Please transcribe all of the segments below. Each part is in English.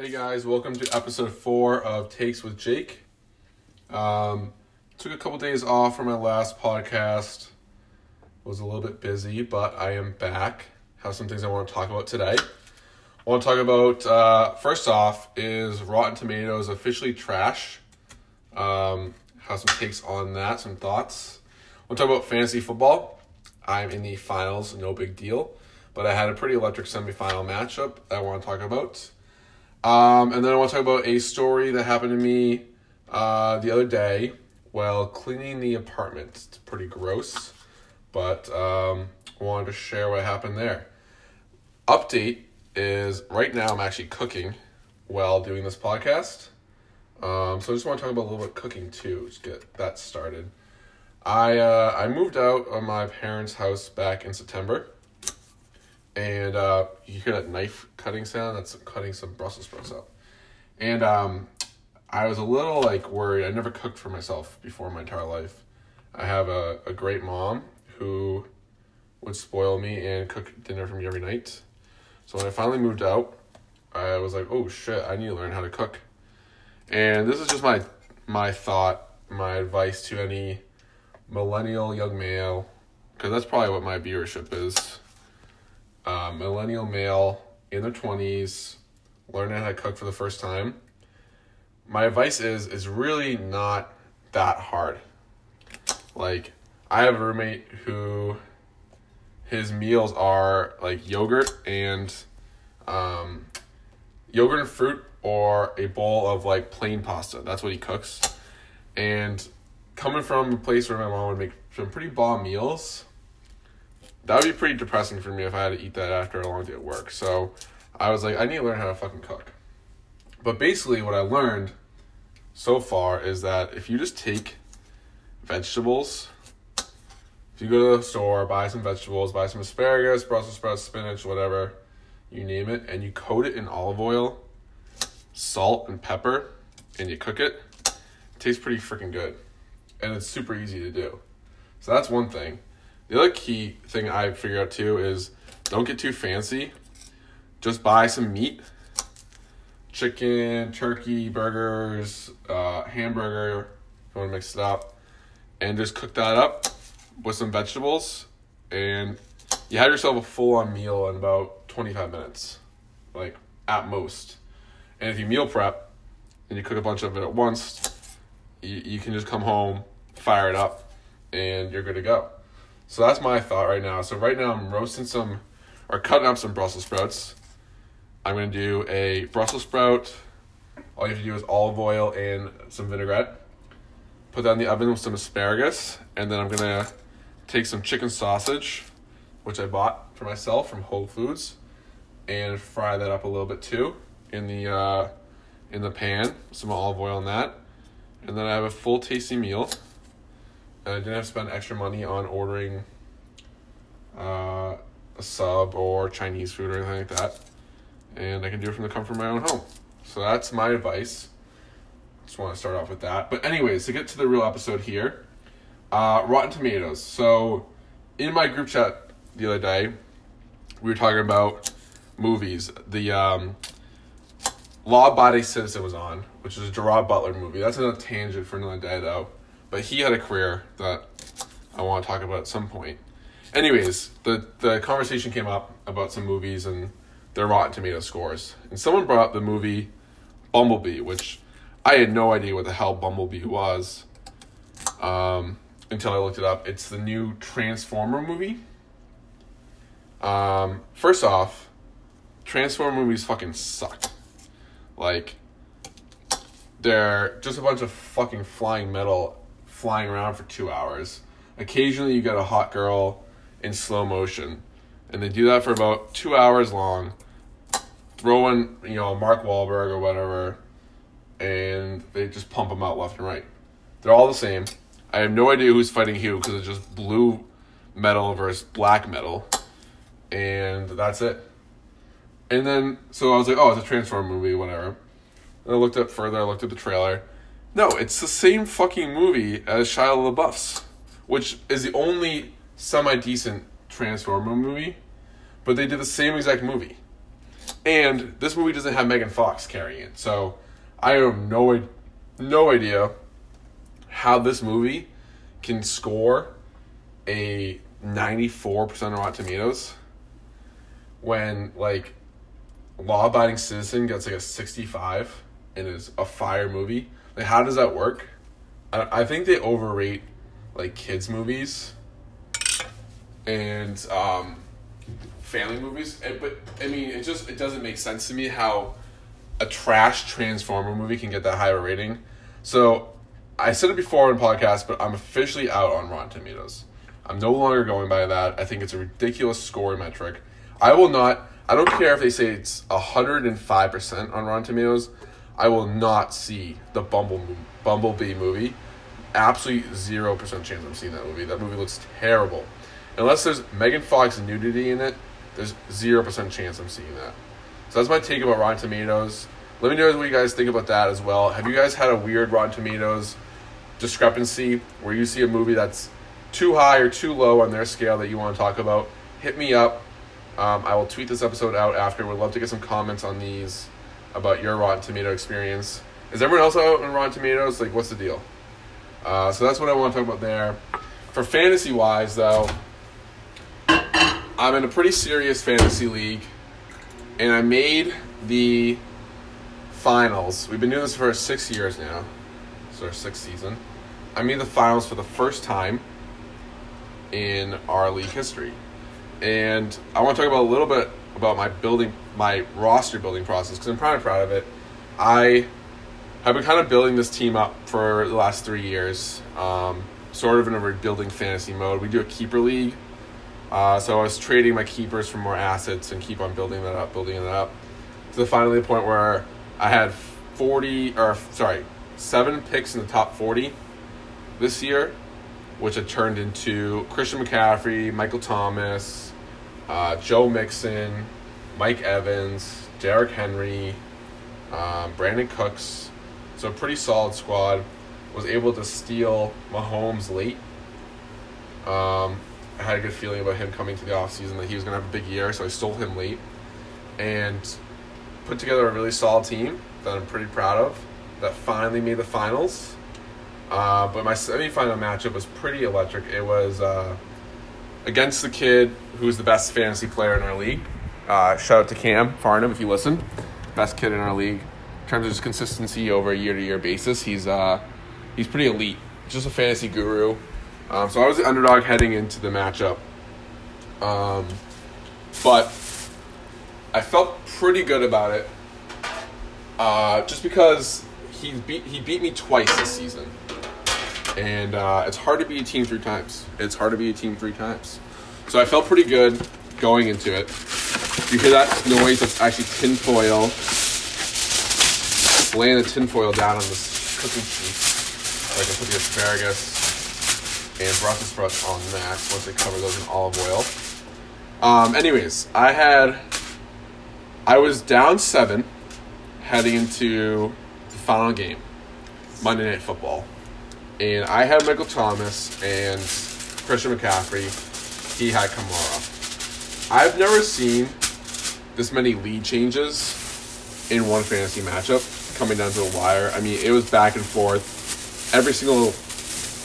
Hey guys, welcome to episode four of Takes with Jake. Um, took a couple days off from my last podcast. Was a little bit busy, but I am back. Have some things I want to talk about today. I want to talk about uh, first off is Rotten Tomatoes officially trash. Um, have some takes on that, some thoughts. I want to talk about fantasy football. I'm in the finals, no big deal, but I had a pretty electric semifinal matchup I want to talk about. Um, and then I want to talk about a story that happened to me uh, the other day while cleaning the apartment. It's pretty gross, but um, I wanted to share what happened there. Update is right now I'm actually cooking while doing this podcast. Um, so I just want to talk about a little bit cooking too, just get that started. I uh, I moved out of my parents' house back in September and uh, you hear that knife cutting sound. That's cutting some Brussels sprouts up. And um, I was a little like worried. I never cooked for myself before my entire life. I have a, a great mom who would spoil me and cook dinner for me every night. So when I finally moved out, I was like, oh shit, I need to learn how to cook. And this is just my my thought, my advice to any millennial young male, because that's probably what my viewership is uh, millennial male in their 20s learning how to cook for the first time. My advice is is really not that hard. Like i have a roommate who his meals are like yogurt and um, yogurt and fruit or a bowl of like plain pasta. That's what he cooks. And coming from a place where my mom would make some pretty bomb meals that would be pretty depressing for me if I had to eat that after a long day at work. So I was like, I need to learn how to fucking cook. But basically, what I learned so far is that if you just take vegetables, if you go to the store, buy some vegetables, buy some asparagus, Brussels sprouts, spinach, whatever, you name it, and you coat it in olive oil, salt, and pepper, and you cook it, it tastes pretty freaking good. And it's super easy to do. So that's one thing. The other key thing I figured out too is don't get too fancy. Just buy some meat chicken, turkey, burgers, uh, hamburger, if you want to mix it up, and just cook that up with some vegetables. And you have yourself a full on meal in about 25 minutes, like at most. And if you meal prep and you cook a bunch of it at once, you, you can just come home, fire it up, and you're good to go. So that's my thought right now. So right now I'm roasting some or cutting up some Brussels sprouts. I'm gonna do a Brussels sprout. All you have to do is olive oil and some vinaigrette. Put that in the oven with some asparagus, and then I'm gonna take some chicken sausage, which I bought for myself from Whole Foods, and fry that up a little bit too in the uh, in the pan. Some olive oil on that, and then I have a full tasty meal. I didn't have to spend extra money on ordering uh, a sub or Chinese food or anything like that. And I can do it from the comfort of my own home. So that's my advice. Just want to start off with that. But anyways, to get to the real episode here, uh, Rotten Tomatoes. So in my group chat the other day, we were talking about movies. The um, Law Abiding Citizen was on, which is a Gerard Butler movie. That's another tangent for another day, though. But he had a career that I want to talk about at some point. Anyways, the the conversation came up about some movies and their Rotten Tomato scores, and someone brought up the movie Bumblebee, which I had no idea what the hell Bumblebee was um, until I looked it up. It's the new Transformer movie. Um, first off, Transformer movies fucking suck. Like, they're just a bunch of fucking flying metal flying around for two hours. Occasionally, you get a hot girl in slow motion, and they do that for about two hours long. Throw in, you know, Mark Wahlberg or whatever, and they just pump them out left and right. They're all the same. I have no idea who's fighting who because it's just blue metal versus black metal, and that's it. And then, so I was like, oh, it's a Transformer movie, whatever. And I looked up further. I looked at the trailer. No, it's the same fucking movie as Shia LaBeouf's, which is the only semi decent Transformer movie, but they did the same exact movie. and this movie doesn't have Megan Fox carrying it, so I have no no idea how this movie can score a ninety four percent on Rotten Tomatoes when like Law Abiding Citizen gets like a sixty five and is a fire movie. Like, how does that work? I, I think they overrate like kids movies and um, family movies. And, but I mean, it just it doesn't make sense to me how a trash Transformer movie can get that high a rating. So I said it before in podcast, but I'm officially out on Rotten Tomatoes. I'm no longer going by that. I think it's a ridiculous score metric. I will not. I don't care if they say it's hundred and five percent on Rotten Tomatoes. I will not see the Bumble Bumblebee movie. Absolutely zero percent chance I'm seeing that movie. That movie looks terrible. Unless there's Megan Fox nudity in it, there's zero percent chance I'm seeing that. So that's my take about Rotten Tomatoes. Let me know what you guys think about that as well. Have you guys had a weird Rotten Tomatoes discrepancy where you see a movie that's too high or too low on their scale that you want to talk about? Hit me up. Um, I will tweet this episode out after. Would love to get some comments on these about your Rotten Tomato experience. Is everyone else out on Rotten Tomatoes? Like, what's the deal? Uh, so that's what I want to talk about there. For fantasy wise, though, I'm in a pretty serious fantasy league, and I made the finals. We've been doing this for six years now. It's our sixth season. I made the finals for the first time in our league history. And I want to talk about a little bit about my building, my roster building process because I'm kind of proud of it. I have been kind of building this team up for the last three years, um, sort of in a rebuilding fantasy mode. We do a keeper league, uh, so I was trading my keepers for more assets and keep on building that up, building that up. To the finally point where I had forty, or sorry, seven picks in the top forty this year, which had turned into Christian McCaffrey, Michael Thomas, uh, Joe Mixon, Mike Evans, Derrick Henry, um, Brandin Cooks. So a pretty solid squad. Was able to steal Mahomes late. Um, I had a good feeling about him coming to the offseason that he was going to have a big year, so I stole him late. And put together a really solid team that I'm pretty proud of that finally made the finals. Uh, but my semifinal matchup was pretty electric. It was uh, against the kid who's the best fantasy player in our league. Uh, shout out to Cam Farnham if you listen. Best kid in our league. In terms of his consistency over a year to year basis, he's uh, he's pretty elite. Just a fantasy guru. Um, so I was the underdog heading into the matchup. Um, but I felt pretty good about it. Uh, just because he beat he beat me twice this season, and uh, it's hard to beat a team three times. It's hard to beat a team three times. So I felt pretty good going into it. You hear that noise? That's actually tinfoil. Laying the tinfoil down on this cooking sheet. So I can put the asparagus and Brussels sprouts on that once I cover those in olive oil. Um, anyways, I had I was down seven heading into the final game, Monday Night Football, and I had Michael Thomas and Christian McCaffrey. He had Kamara. I've never seen this many lead changes in one fantasy matchup coming down to the wire. I mean, it was back and forth. Every single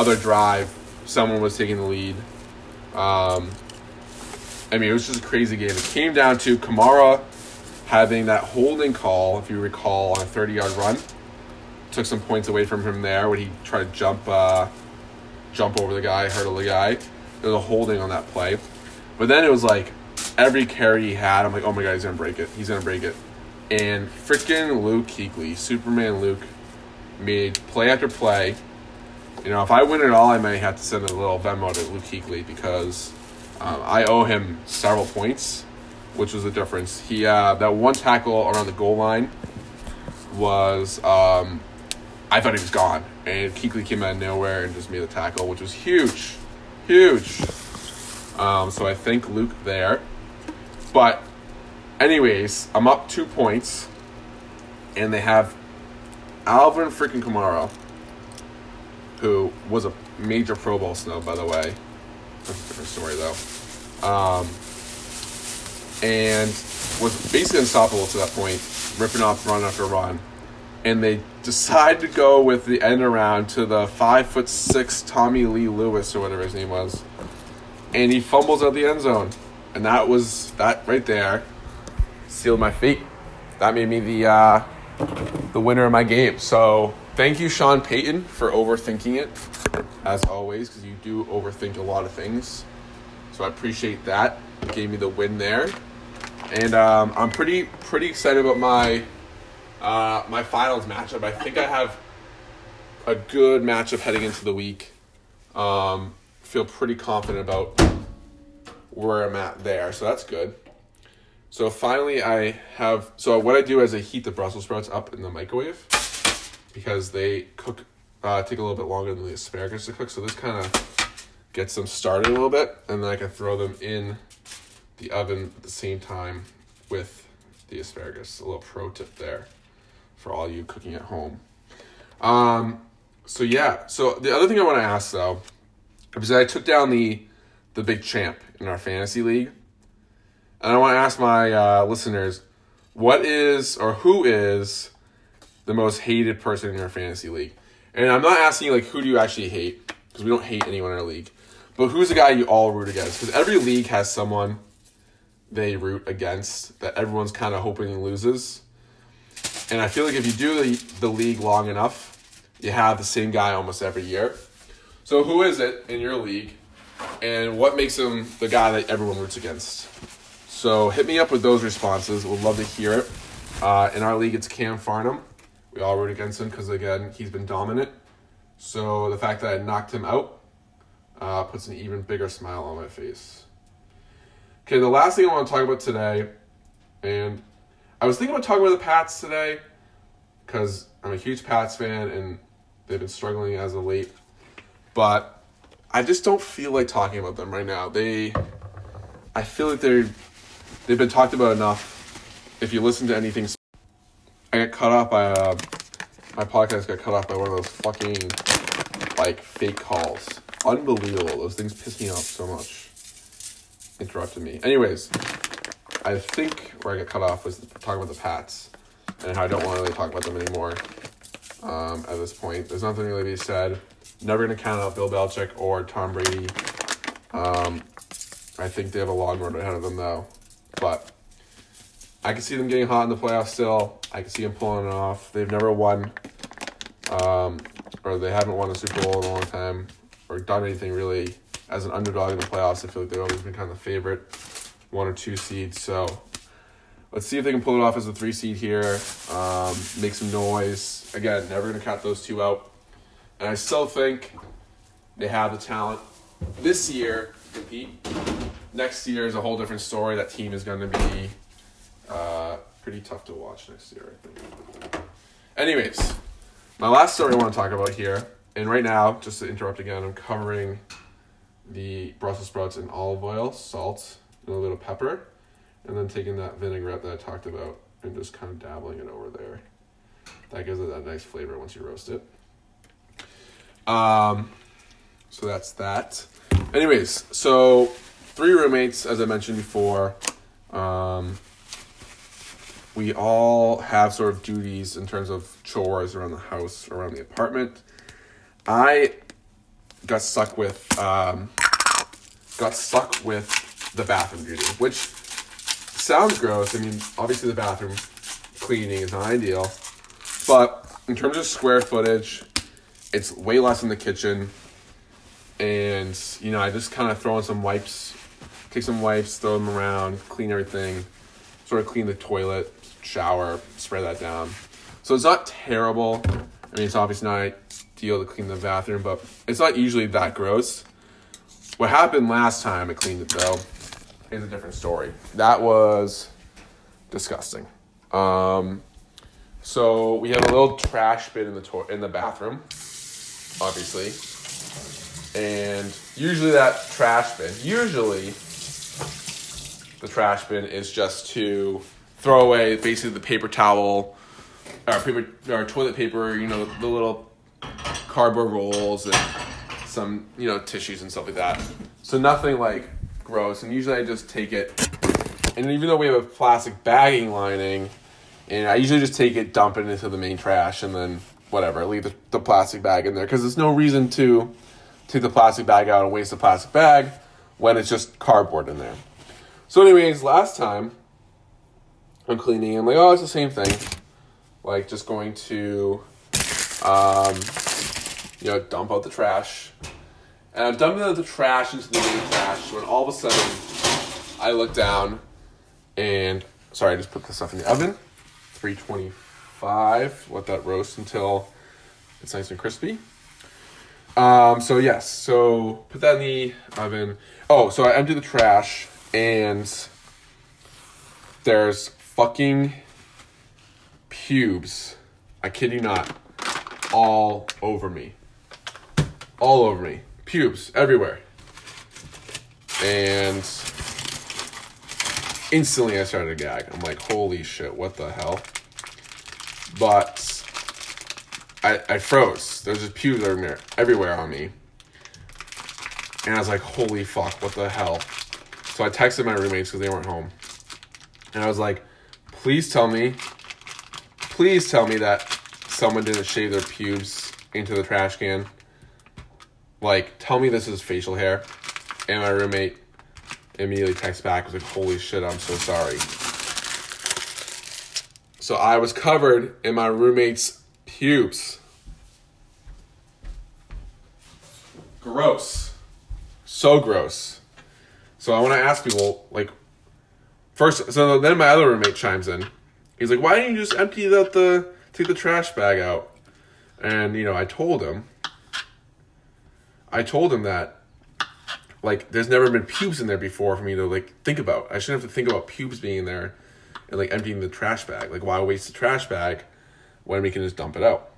other drive, someone was taking the lead. Um, I mean, it was just a crazy game. It came down to Kamara having that holding call, if you recall, on a 30 yard run. Took some points away from him there when he tried to jump, uh, jump over the guy, hurdle the guy. There was a holding on that play. But then it was like every carry he had, I'm like, oh my god, he's gonna break it. He's gonna break it. And freaking Luke Kuechly, Superman Luke, made play after play. You know, if I win it all, I may have to send a little Venmo to Luke Kuechly because um, I owe him several points, which was the difference. He uh, that one tackle around the goal line was um, I thought he was gone, and Kuechly came out of nowhere and just made the tackle, which was huge, huge. Um, so I thank Luke there. But, anyways, I'm up two points, and they have Alvin freaking Kamara, who was a major Pro Bowl snub, by the way. That's a different story, though. Um, and was basically unstoppable to that point, ripping off run after run. And they decide to go with the end around to the five foot six Tommylee Lewis or whatever his name was. And he fumbles out the end zone. And that was that right there sealed my fate. That made me the uh, the winner of my game. So thank you, Sean Payton, for overthinking it, as always, because you do overthink a lot of things. So I appreciate that. It gave me the win there, and um, I'm pretty pretty excited about my uh, my finals matchup. I think I have a good matchup heading into the week. Um, feel pretty confident about where I'm at there, so that's good. So finally, I have. So what I do is I heat the Brussels sprouts up in the microwave because they cook uh, take a little bit longer than the asparagus to cook. So this kind of gets them started a little bit, and then I can throw them in the oven at the same time with the asparagus. A little pro tip there for all you cooking at home. Um, so yeah. So the other thing I want to ask though, because I took down the the big champ in our fantasy league and I want to ask my uh, listeners, what is or who is the most hated person in your fantasy league? And I'm not asking like who do you actually hate because we don't hate anyone in our league, but who's the guy you all root against? Because every league has someone they root against that everyone's kind of hoping loses. And I feel like if you do the, the league long enough, you have the same guy almost every year. So who is it in your league, and what makes him the guy that everyone roots against? So hit me up with those responses. We'd love to hear it. Uh, in our league, it's Cam Farnham. We all root against him because, again, he's been dominant. So the fact that I knocked him out uh, puts an even bigger smile on my face. Okay, the last thing I want to talk about today, and I was thinking about talking about the Pats today because I'm a huge Pats fan and they've been struggling as of late. But I just don't feel like talking about them right now. They, I feel like they're they've been talked about enough. If you listen to anything, I got cut off by uh, my podcast got cut off by one of those fucking like fake calls. Unbelievable. Those things piss me off so much. Interrupted me. Anyways, I think where I got cut off was talking about the Pats and how I don't want to really talk about them anymore. Um, at this point, there's nothing really to be said. Never gonna count out Bill Belichick or Tom Brady. Um, I think they have a long road ahead of them though. But I can see them getting hot in the playoffs still. I can see them pulling it off. They've never won, um, or they haven't won a Super Bowl in a long time, or done anything really as an underdog in the playoffs. I feel like they've always been kind of the favorite, one or two seeds. So let's see if they can pull it off as a three seed here. Um, make some noise. Again, never going to count those two out. And I still think they have the talent this year to compete next year is a whole different story. That team is going to be uh, pretty tough to watch next year, I think. Anyways, my last story I want to talk about here, and right now, just to interrupt again, I'm covering the Brussels sprouts in olive oil, salt, and a little pepper, and then taking that vinaigrette that I talked about and just kind of dabbling it over there. That gives it that nice flavor once you roast it. Um, so that's that. Anyways, so three roommates, as I mentioned before. Um, we all have sort of duties in terms of chores around the house, around the apartment. I got stuck with um, got stuck with the bathroom duty, which sounds gross. I mean, obviously the bathroom cleaning is not ideal, but in terms of square footage, it's way less in the kitchen. And you know, I just kind of throw in some wipes take some wipes, throw them around, clean everything, sort of clean the toilet, shower, spray that down. So it's not terrible. I mean, it's obviously not ideal to clean the bathroom, but it's not usually that gross. What happened last time I cleaned it though is a different story. That was disgusting. Um, so we have a little trash bin in the to- in the bathroom, obviously, and usually that trash bin, usually the trash bin is just to throw away basically the paper towel or paper or toilet paper, you know, the little cardboard rolls and some, you know, tissues and stuff like that. So nothing like gross. And usually I just take it and even though we have a plastic bagging lining, and I usually just take it, dump it into the main trash, and then whatever, leave the, the plastic bag in there because there's no reason to take the plastic bag out and waste the plastic bag when it's just cardboard in there. So, anyways, last time I'm cleaning, I'm like, oh, it's the same thing. Like, just going to, um, you know, dump out the trash. And I'm dumping the trash into the main trash when all of a sudden I look down and, sorry, I just put the stuff in the oven. 325. Let that roast until it's nice and crispy. Um, so yes, so put that in the oven. Oh, so I empty the trash and there's fucking pubes. I kid you not. All over me. All over me. Pubes everywhere. And instantly I started to gag. I'm like, holy shit, what the hell? But I, I froze. There's just pubes everywhere, everywhere on me. And I was like, holy fuck, what the hell? So I texted my roommates because they weren't home. And I was like, please tell me, please tell me that someone didn't shave their pubes into the trash can. Like, tell me this is facial hair. And my roommate immediately texts back, was like, holy shit, I'm so sorry. So I was covered in my roommate's pubes. Gross. So gross. So I want to ask people, like, first, so then my other roommate chimes in. He's like, why didn't you just empty out the, take the trash bag out? And, you know, I told him, I told him that like there's never been pubes in there before for me to like think about. I shouldn't have to think about pubes being in there and like emptying the trash bag. Like why waste the trash bag when we can just dump it out?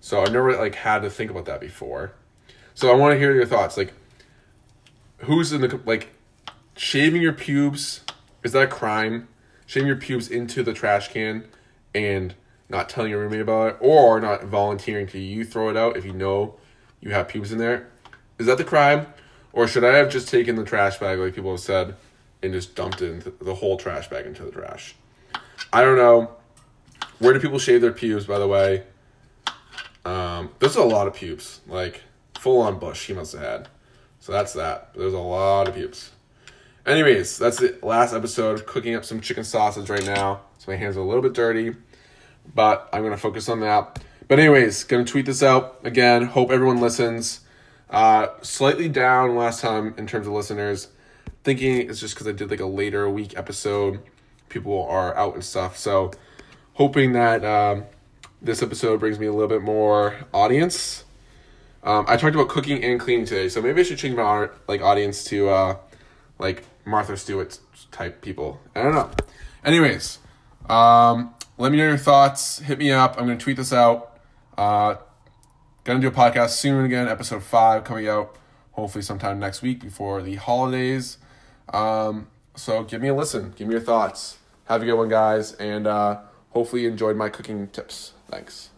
So I've never like had to think about that before. So I want to hear your thoughts. Like who's in the like shaving your pubes is that a crime? Shaving your pubes into the trash can and not telling your roommate about it or not volunteering to you throw it out if you know you have pubes in there. Is that the crime? Or should I have just taken the trash bag, like people have said, and just dumped it into the whole trash bag into the trash? I don't know. Where do people shave their pubes, by the way? Um, there's a lot of pubes. Like, full on bush he must have had. So that's that. There's a lot of pubes. Anyways, that's the last episode. Cooking up some chicken sausage right now. So my hands are a little bit dirty. But I'm going to focus on that. But anyways, going to tweet this out again. Hope everyone listens. Uh, slightly down last time in terms of listeners. Thinking it's just because I did like a later week episode. People are out and stuff. So hoping that um, this episode brings me a little bit more audience. Um, I talked about cooking and cleaning today, so maybe I should change my like audience to uh, like Martha Stewart type people. I don't know. Anyways, um, let me know your thoughts. Hit me up. I'm gonna tweet this out. Uh, Gonna do a podcast soon again, episode five coming out hopefully sometime next week before the holidays. Um, so give me a listen, give me your thoughts. Have a good one, guys, and uh, hopefully you enjoyed my cooking tips. Thanks.